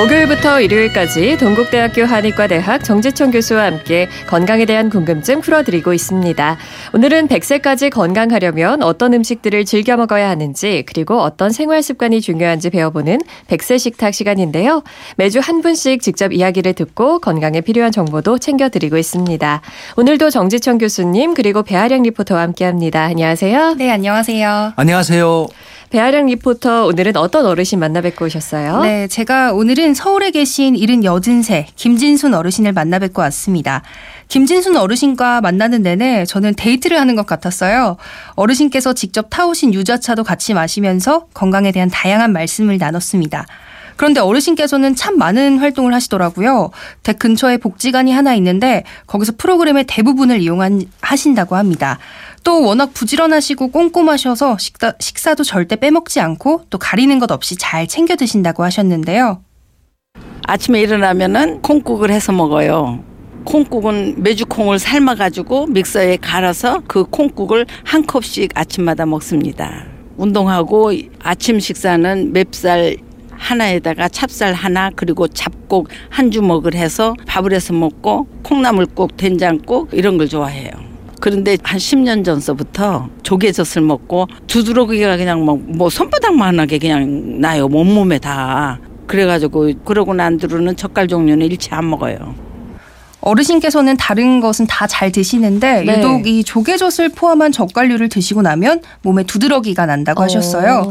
목요일부터 일요일까지 동국대학교 한의과대학 정지천 교수와 함께 건강에 대한 궁금증 풀어드리고 있습니다. 오늘은 100세까지 건강하려면 어떤 음식들을 즐겨 먹어야 하는지 그리고 어떤 생활 습관이 중요한지 배워보는 100세 식탁 시간인데요. 매주 한 분씩 직접 이야기를 듣고 건강에 필요한 정보도 챙겨드리고 있습니다. 오늘도 정지천 교수님 그리고 배아량 리포터와 함께합니다. 안녕하세요. 네, 안녕하세요. 안녕하세요. 배아량 리포터 오늘은 어떤 어르신 만나 뵙고 오셨어요? 네, 제가 오늘은 서울에 계신 78세 김진순 어르신을 만나 뵙고 왔습니다. 김진순 어르신과 만나는 내내 저는 데이트를 하는 것 같았어요. 어르신께서 직접 타오신 유자차도 같이 마시면서 건강에 대한 다양한 말씀을 나눴습니다. 그런데 어르신께서는 참 많은 활동을 하시더라고요. 댁 근처에 복지관이 하나 있는데 거기서 프로그램의 대부분을 이용하신다고 합니다. 또 워낙 부지런하시고 꼼꼼하셔서 식사, 식사도 절대 빼먹지 않고 또 가리는 것 없이 잘 챙겨 드신다고 하셨는데요. 아침에 일어나면은 콩국을 해서 먹어요. 콩국은 메주콩을 삶아가지고 믹서에 갈아서 그 콩국을 한 컵씩 아침마다 먹습니다. 운동하고 아침 식사는 맵쌀 하나에다가 찹쌀 하나 그리고 잡곡 한 주먹을 해서 밥을 해서 먹고 콩나물국 된장국 이런 걸 좋아해요. 그런데 한 10년 전서부터 조개젓을 먹고 두드러기가 그냥 뭐, 뭐 손바닥만하게 그냥 나요 온몸에 다 그래가지고 그러고 난 뒤로는 젓갈 종류는 일체 안 먹어요. 어르신께서는 다른 것은 다 잘 드시는데 네. 유독 이 조개젓을 포함한 젓갈류를 드시고 나면 몸에 두드러기가 난다고 하셨어요.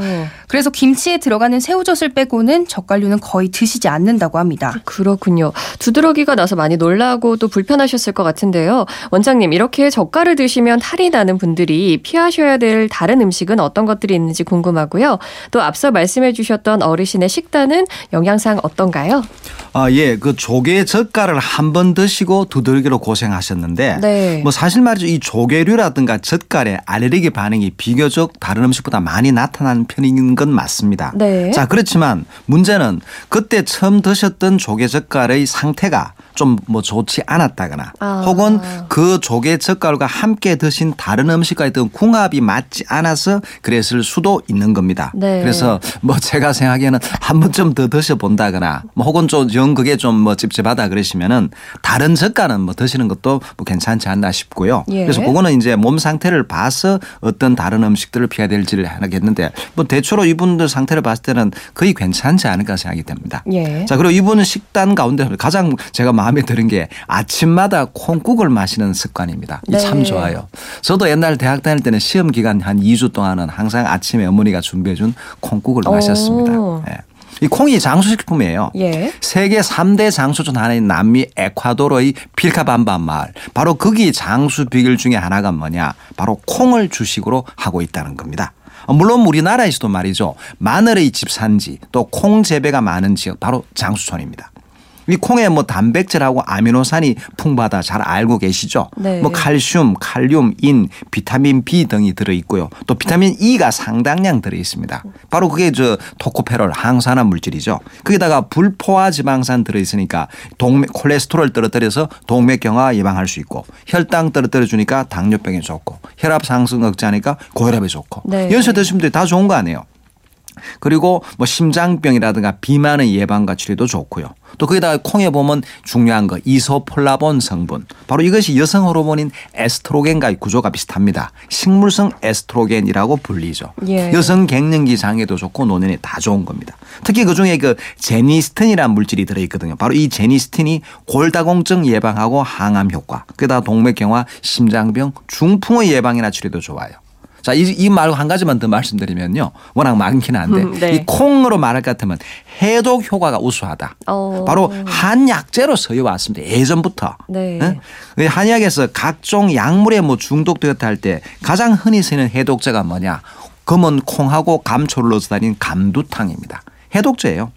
어, 그래서 김치에 들어가는 새우젓을 빼고는 젓갈류는 거의 드시지 않는다고 합니다. 그렇군요. 두드러기가 나서 많이 놀라고 또 불편하셨을 것 같은데요. 원장님, 이렇게 젓갈을 드시면 탈이 나는 분들이 피하셔야 될 다른 음식은 어떤 것들이 있는지 궁금하고요. 또 앞서 말씀해 주셨던 어르신의 식단은 영양상 어떤가요? 아, 예. 그 조개 젓갈을 한 번 드시고 두들기로 고생하셨는데 네. 뭐 사실 말이죠. 이 조개류라든가 젓갈에 알레르기 반응이 비교적 다른 음식보다 많이 나타나는 편인 건 맞습니다. 네. 자, 그렇지만 문제는 그때 처음 드셨던 조개 젓갈의 상태가 좀 뭐 좋지 않았다거나 아. 혹은 그 조개 젓갈과 함께 드신 다른 음식과 있던 궁합이 맞지 않아서 그랬을 수도 있는 겁니다. 네. 그래서 뭐 제가 생각에는 한 번쯤 더 드셔본다거나 뭐 혹은 좀영 그게 좀 뭐 찝찝하다 그러시면은 다른 젓갈은 뭐 드시는 것도 뭐 괜찮지 않나 싶고요. 예. 그래서 그거는 이제 몸 상태를 봐서 어떤 다른 음식들을 피해야 될지를 하겠는데 뭐 대체로 이분들 상태를 봤을 때는 거의 괜찮지 않을까 생각이 됩니다. 예. 자 그리고 이분은 식단 가운데 가장 제가 마음에 드는 게 아침마다 콩국을 마시는 습관입니다. 이참 네. 좋아요. 저도 옛날 대학 다닐 때는 시험 기간 한 2주 동안은 항상 아침에 어머니가 준비해 준 콩국을 오. 마셨습니다. 예. 이 콩이 장수식품이에요. 예. 세계 3대 장수 중 하나인 남미 에콰도르의 빌카밤바 마을. 바로 거기 장수 비결 중에 하나가 뭐냐? 바로 콩을 주식으로 하고 있다는 겁니다. 물론 우리나라에서도 말이죠. 마늘의 집산지 또 콩 재배가 많은 지역 바로 장수촌입니다. 이 콩에 뭐 단백질하고 아미노산이 풍부하다 잘 알고 계시죠? 네. 뭐 칼슘, 칼륨, 인, 비타민 B 등이 들어 있고요. 또 비타민 E가 상당량 들어 있습니다. 바로 그게 저 토코페롤 항산화 물질이죠. 거기다가 불포화 지방산 들어 있으니까 동맥 콜레스테롤 떨어뜨려서 동맥경화 예방할 수 있고 혈당 떨어뜨려 주니까 당뇨병에 좋고 혈압 상승 억제하니까 고혈압에 좋고 네. 연세 드시면 다 좋은 거 아니에요. 그리고 뭐 심장병이라든가 비만의 예방과 치료도 좋고요. 또 거기다가 콩에 보면 중요한 거 이소폴라본 성분. 바로 이것이 여성 호르몬인 에스트로겐과의 구조가 비슷합니다. 식물성 에스트로겐이라고 불리죠. 예. 여성 갱년기 장애도 좋고 노년에 다 좋은 겁니다. 특히 그중에 그 제니스틴이라는 물질이 들어 있거든요. 바로 이 제니스틴이 골다공증 예방하고 항암 효과, 그다음 동맥경화, 심장병, 중풍의 예방이나 치료도 좋아요. 자, 이, 이 말고 한 가지만 더 말씀드리면요. 워낙 많긴 한데 음, 네. 이 콩으로 말할 것 같으면 해독 효과가 우수하다. 어. 바로 한약재로 서여왔습니다. 예전부터. 네. 응? 이 한약에서 각종 약물에 뭐 중독되었다 할 때 가장 흔히 쓰이는 해독제가 뭐냐? 검은 콩하고 감초를 넣어서 다닌 감두탕입니다. 해독제예요.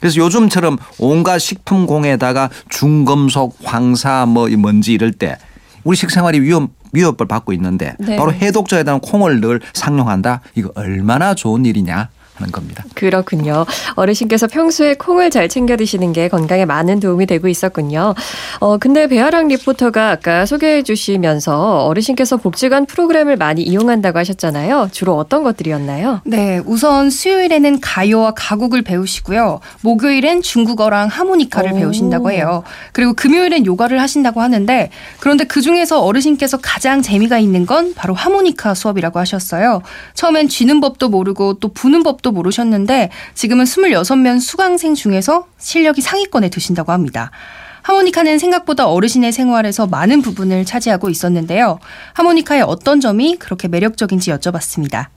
그래서 요즘처럼 온갖 식품 공에다가 중금속, 황사, 뭐이 먼지 이럴 때 우리 식생활이 위험 위협을 받고 있는데 네. 바로 해독제에다가 콩을 늘 상용한다. 이거 얼마나 좋은 일이냐? 하는 겁니다. 그렇군요. 어르신께서 평소에 콩을 잘 챙겨 드시는 게 건강에 많은 도움이 되고 있었군요. 어, 근데 배아랑 리포터가 아까 소개해 주시면서 어르신께서 복지관 프로그램을 많이 이용한다고 하셨잖아요. 주로 어떤 것들이었나요? 네, 우선 수요일에는 가요와 가곡을 배우시고요. 목요일엔 중국어랑 하모니카를 오. 배우신다고 해요. 그리고 금요일엔 요가를 하신다고 하는데 그런데 그 중에서 어르신께서 가장 재미가 있는 건 바로 하모니카 수업이라고 하셨어요. 처음엔 쥐는 법도 모르고 또 부는 법도 모르셨는데 지금은 26명 수강생 중에서 실력이 상위권에 드신다고 합니다. 하모니카는 생각보다 어르신의 생활에서 많은 부분을 차지하고 있었는데요. 하모니카의 어떤 점이 그렇게 매력적인지 여쭤봤습니다.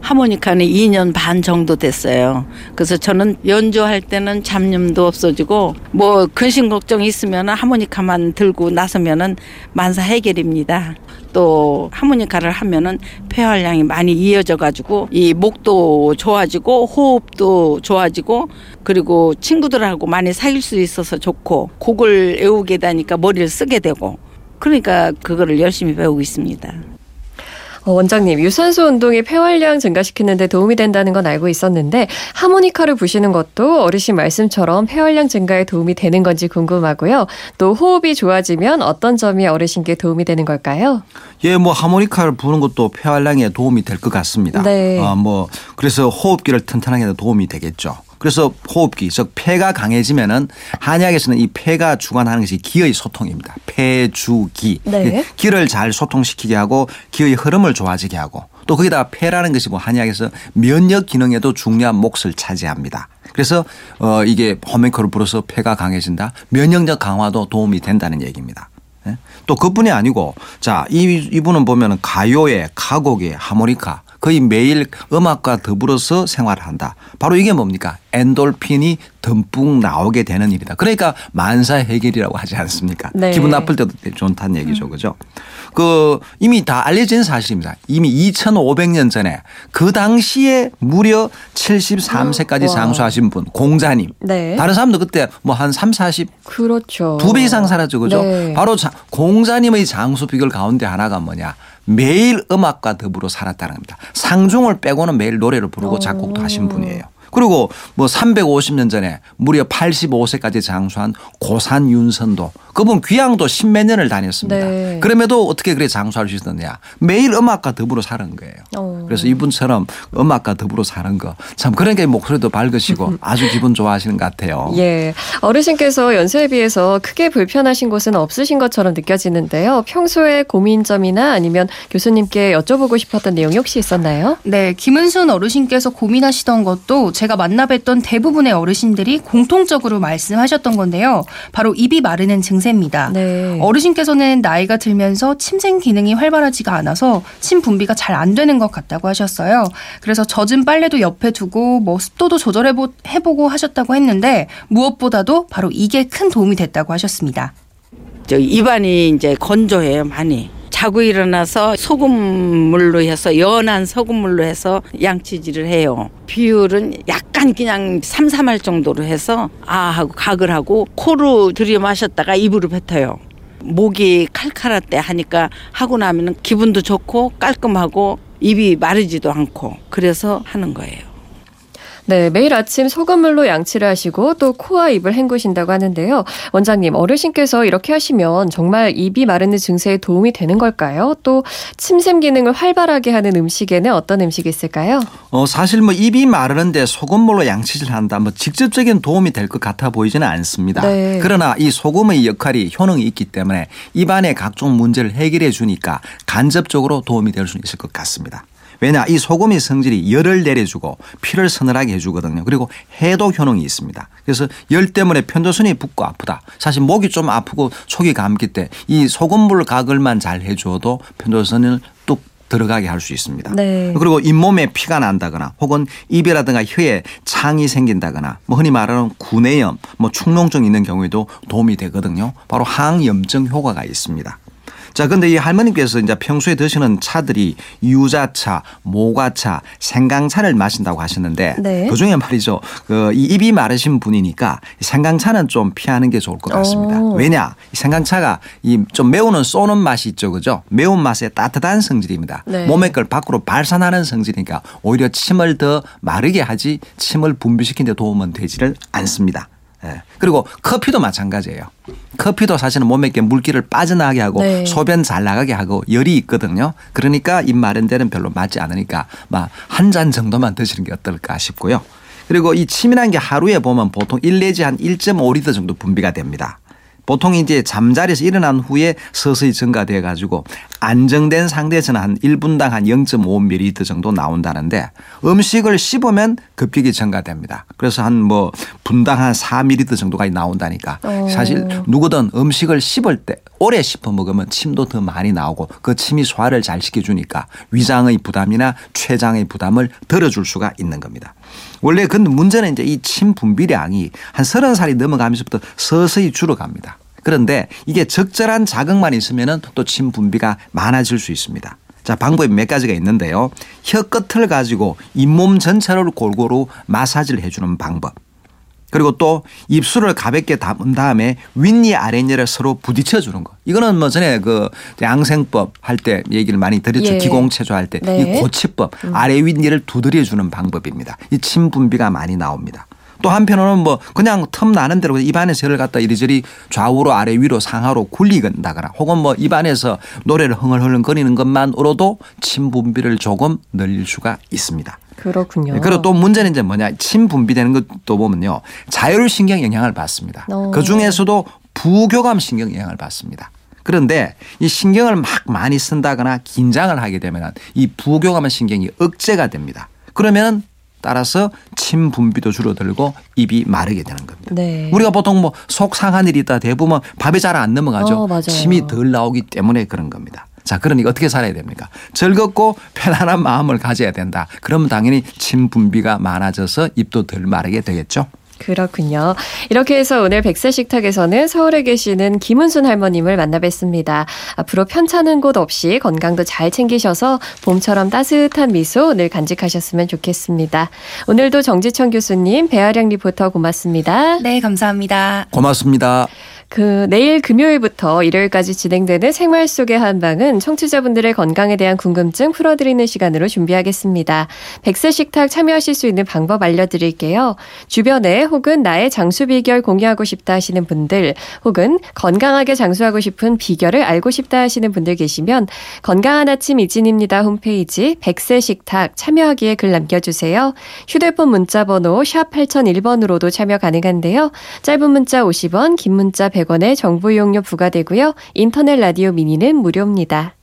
하모니카는 2년 반 정도 됐어요. 그래서 저는 연주할 때는 잡념도 없어지고 뭐 근심 걱정이 있으면 하모니카만 들고 나서면은 만사 해결입니다. 또 하모니카를 하면은 폐활량이 많이 이어져 가지고 이 목도 좋아지고 호흡도 좋아지고 그리고 친구들하고 많이 사귈 수 있어서 좋고 곡을 외우게 되니까 머리를 쓰게 되고 그러니까 그거를 열심히 배우고 있습니다. 어, 원장님, 유산소 운동이 폐활량 증가시키는 데 도움이 된다는 건 알고 있었는데 하모니카를 부시는 것도 어르신 말씀처럼 폐활량 증가에 도움이 되는 건지 궁금하고요. 또 호흡이 좋아지면 어떤 점이 어르신께 도움이 되는 걸까요? 예, 뭐 하모니카를 부는 것도 폐활량에 도움이 될 것 같습니다. 네. 어, 뭐 그래서 호흡기를 튼튼하게 도움이 되겠죠. 그래서 호흡기, 즉 폐가 강해지면은 한약에서는 이 폐가 주관하는 것이 기의 소통입니다. 폐주기. 네. 기를 잘 소통시키게 하고 기의 흐름을 좋아지게 하고 또 거기다가 폐라는 것이 뭐 한약에서 면역 기능에도 중요한 몫을 차지합니다. 그래서 어 이게 호메코를 불어서 폐가 강해진다. 면역력 강화도 도움이 된다는 얘기입니다. 예? 또 그뿐이 아니고 자, 이, 이분은 보면은 가요에 가곡에 하모니카 거의 매일 음악과 더불어서 생활을 한다. 바로 이게 뭡니까? 엔돌핀이 듬뿍 나오게 되는 일이다. 그러니까 만사 해결이라고 하지 않습니까? 네. 기분 나쁠 때도 좋다는 얘기죠. 그죠? 그 이미 다 알려진 사실입니다. 이미 2,500년 전에 그 당시에 무려 73세까지 와. 장수하신 분, 공자님. 네. 다른 사람도 그때 뭐 한 3, 40 그렇죠. 두 배 이상 살았죠. 그죠? 네. 바로 자- 공자님의 장수 비결 가운데 하나가 뭐냐. 매일 음악과 더불어 살았다는 겁니다. 상중을 빼고는 매일 노래를 부르고 작곡도 하신 분이에요. 그리고 뭐 350년 전에 무려 85세까지 장수한 고산 윤선도 그분 귀향도 십몇 년을 다녔습니다. 네. 그럼에도 어떻게 그래 장수할 수 있었느냐. 매일 음악과 더불어 사는 거예요. 어. 그래서 이분처럼 음악과 더불어 사는 거 참 그러니까 목소리도 밝으시고 아주 기분 좋아하시는 것 같아요. 예. 어르신께서 연세에 비해서 크게 불편하신 곳은 없으신 것처럼 느껴지는데요. 평소에 고민점이나 아니면 교수님께 여쭤보고 싶었던 내용이 혹시 있었나요? 네, 김은순 어르신께서 고민하시던 것도 제가 만나 뵀던 대부분의 어르신들이 공통적으로 말씀하셨던 건데요. 바로 입이 마르는 증 세입니다. 네. 어르신께서는 나이가 들면서 침생 기능이 활발하지가 않아서 침 분비가 잘 안 되는 것 같다고 하셨어요. 그래서 젖은 빨래도 옆에 두고 뭐 습도도 조절해 보고 하셨다고 했는데 무엇보다도 바로 이게 큰 도움이 됐다고 하셨습니다. 저 입안이 이제 건조해요 많이 자고 일어나서 소금물로 해서 연한 소금물로 해서 양치질을 해요 비율은 약 간 그냥 삼삼할 정도로 해서 아 하고 각을 하고 코로 들여 마셨다가 입으로 뱉어요. 목이 칼칼할 때 하니까 하고 나면은 기분도 좋고 깔끔하고 입이 마르지도 않고 그래서 하는 거예요 네, 매일 아침 소금물로 양치를 하시고 또 코와 입을 헹구신다고 하는데요. 원장님, 어르신께서 이렇게 하시면 정말 입이 마르는 증세에 도움이 되는 걸까요? 또 침샘 기능을 활발하게 하는 음식에는 어떤 음식이 있을까요? 어, 사실 뭐 입이 마르는데 소금물로 양치질 한다. 뭐 직접적인 도움이 될 것 같아 보이지는 않습니다. 네. 그러나 이 소금의 역할이 효능이 있기 때문에 입안의 각종 문제를 해결해 주니까 간접적으로 도움이 될 수 있을 것 같습니다. 왜냐 이 소금의 성질이 열을 내려주고 피를 서늘하게 해주거든요. 그리고 해독 효능이 있습니다. 그래서 열 때문에 편도선이 붓고 아프다. 사실 목이 좀 아프고 속이 감기 때 이 소금물 가글만 잘 해줘도 편도선을 뚝 들어가게 할 수 있습니다. 네. 그리고 잇몸에 피가 난다거나 혹은 입이라든가 혀에 창이 생긴다거나 뭐 흔히 말하는 구내염, 뭐 축농증 있는 경우에도 도움이 되거든요. 바로 항염증 효과가 있습니다. 자, 근데 이 할머님께서 이제 평소에 드시는 차들이 유자차, 모과차, 생강차를 마신다고 하셨는데 네. 그 중에 말이죠. 그이 입이 마르신 분이니까 생강차는 좀 피하는 게 좋을 것 같습니다. 오. 왜냐? 이 생강차가 이 좀 매우는 쏘는 맛이 있죠. 그죠? 매운 맛에 따뜻한 성질입니다. 네. 몸의 걸 밖으로 발산하는 성질이니까 오히려 침을 더 마르게 하지 침을 분비시키는 데 도움은 되지를 않습니다. 예. 그리고 커피도 마찬가지예요. 커피도 사실은 몸에 있게 물기를 빠져나가게 하고 네. 소변 잘 나가게 하고 열이 있거든요. 그러니까 입 마른 데는 별로 맞지 않으니까 막 한 잔 정도만 드시는 게 어떨까 싶고요. 그리고 이 침이라는 게 하루에 보면 보통 1 내지 한 1.5리터 정도 분비가 됩니다. 보통 이제 잠자리에서 일어난 후에 서서히 증가돼 가지고 안정된 상태에서는 한 1분당 한 0.5ml 정도 나온다는데 음식을 씹으면 급격히 증가됩니다. 그래서 한 뭐 분당 한 4ml 정도까지 나온다니까 어. 사실 누구든 음식을 씹을 때 오래 씹어 먹으면 침도 더 많이 나오고 그 침이 소화를 잘 시켜주니까 위장의 부담이나 췌장의 부담을 덜어줄 수가 있는 겁니다. 원래 근데 문제는 이제 이 침 분비량이 한 서른 살이 넘어가면서부터 서서히 줄어갑니다. 그런데 이게 적절한 자극만 있으면은 또침 분비가 많아질 수 있습니다. 자, 방법이 몇 가지가 있는데요. 혀 끝을 가지고 잇몸 전체를 골고루 마사지를 해주는 방법. 그리고 또 입술을 가볍게 담은 다음에 윗니 아랫니를 서로 부딪혀 주는 거. 이거는 뭐 전에 그 양생법 할 때 얘기를 많이 드렸죠. 예. 기공체조 할 때이 네. 음. 고치법 아래 윗니를 두드려 주는 방법입니다. 이 침 분비가 많이 나옵니다. 또 한편으로는 뭐 그냥 틈 나는 대로 입안에서 혀를 갖다 이리저리 좌우로 아래 위로 상하로 굴리건다거나 혹은 뭐 입안에서 노래를 흥얼흥얼거리는 것만으로도 침 분비를 조금 늘릴 수가 있습니다. 그렇군요. 네, 그리고 또 문제는 이제 뭐냐 침 분비되는 것도 보면요 자율신경 영향을 받습니다. 어. 그 중에서도 부교감 신경 영향을 받습니다. 그런데 이 신경을 막 많이 쓴다거나 긴장을 하게 되면 이 부교감 신경이 억제가 됩니다. 그러면 따라서 침 분비도 줄어들고 입이 마르게 되는 겁니다. 네. 우리가 보통 뭐 속 상한 일이 있다 대부분 밥이 잘 안 넘어가죠. 어. 침이 덜 나오기 때문에 그런 겁니다. 자, 그러니 어떻게 살아야 됩니까? 즐겁고 편안한 마음을 가져야 된다. 그러면 당연히 침 분비가 많아져서 입도 덜 마르게 되겠죠. 그렇군요. 이렇게 해서 오늘 백세 식탁에서는 서울에 계시는 김은순 할머님을 만나뵀습니다. 앞으로 편찮은 곳 없이 건강도 잘 챙기셔서 봄처럼 따뜻한 미소 늘 간직하셨으면 좋겠습니다. 오늘도 정지천 교수님, 배아량 리포터 고맙습니다. 네, 감사합니다. 고맙습니다. 그 내일 금요일부터 일요일까지 진행되는 생활 속의 한방은 청취자분들의 건강에 대한 궁금증 풀어드리는 시간으로 준비하겠습니다. 백세 식탁 참여하실 수 있는 방법 알려드릴게요. 주변에 혹은 나의 장수 비결 공유하고 싶다 하시는 분들 혹은 건강하게 장수하고 싶은 비결을 알고 싶다 하시는 분들 계시면 건강한 아침 이진입니다 홈페이지 백세 식탁 참여하기에 글 남겨주세요. 휴대폰 문자 번호 샵 8001번으로도 참여 가능한데요. 짧은 문자 50원, 긴 문자 100원의 정보 이용료 부과되고요. 인터넷 라디오 미니는 무료입니다.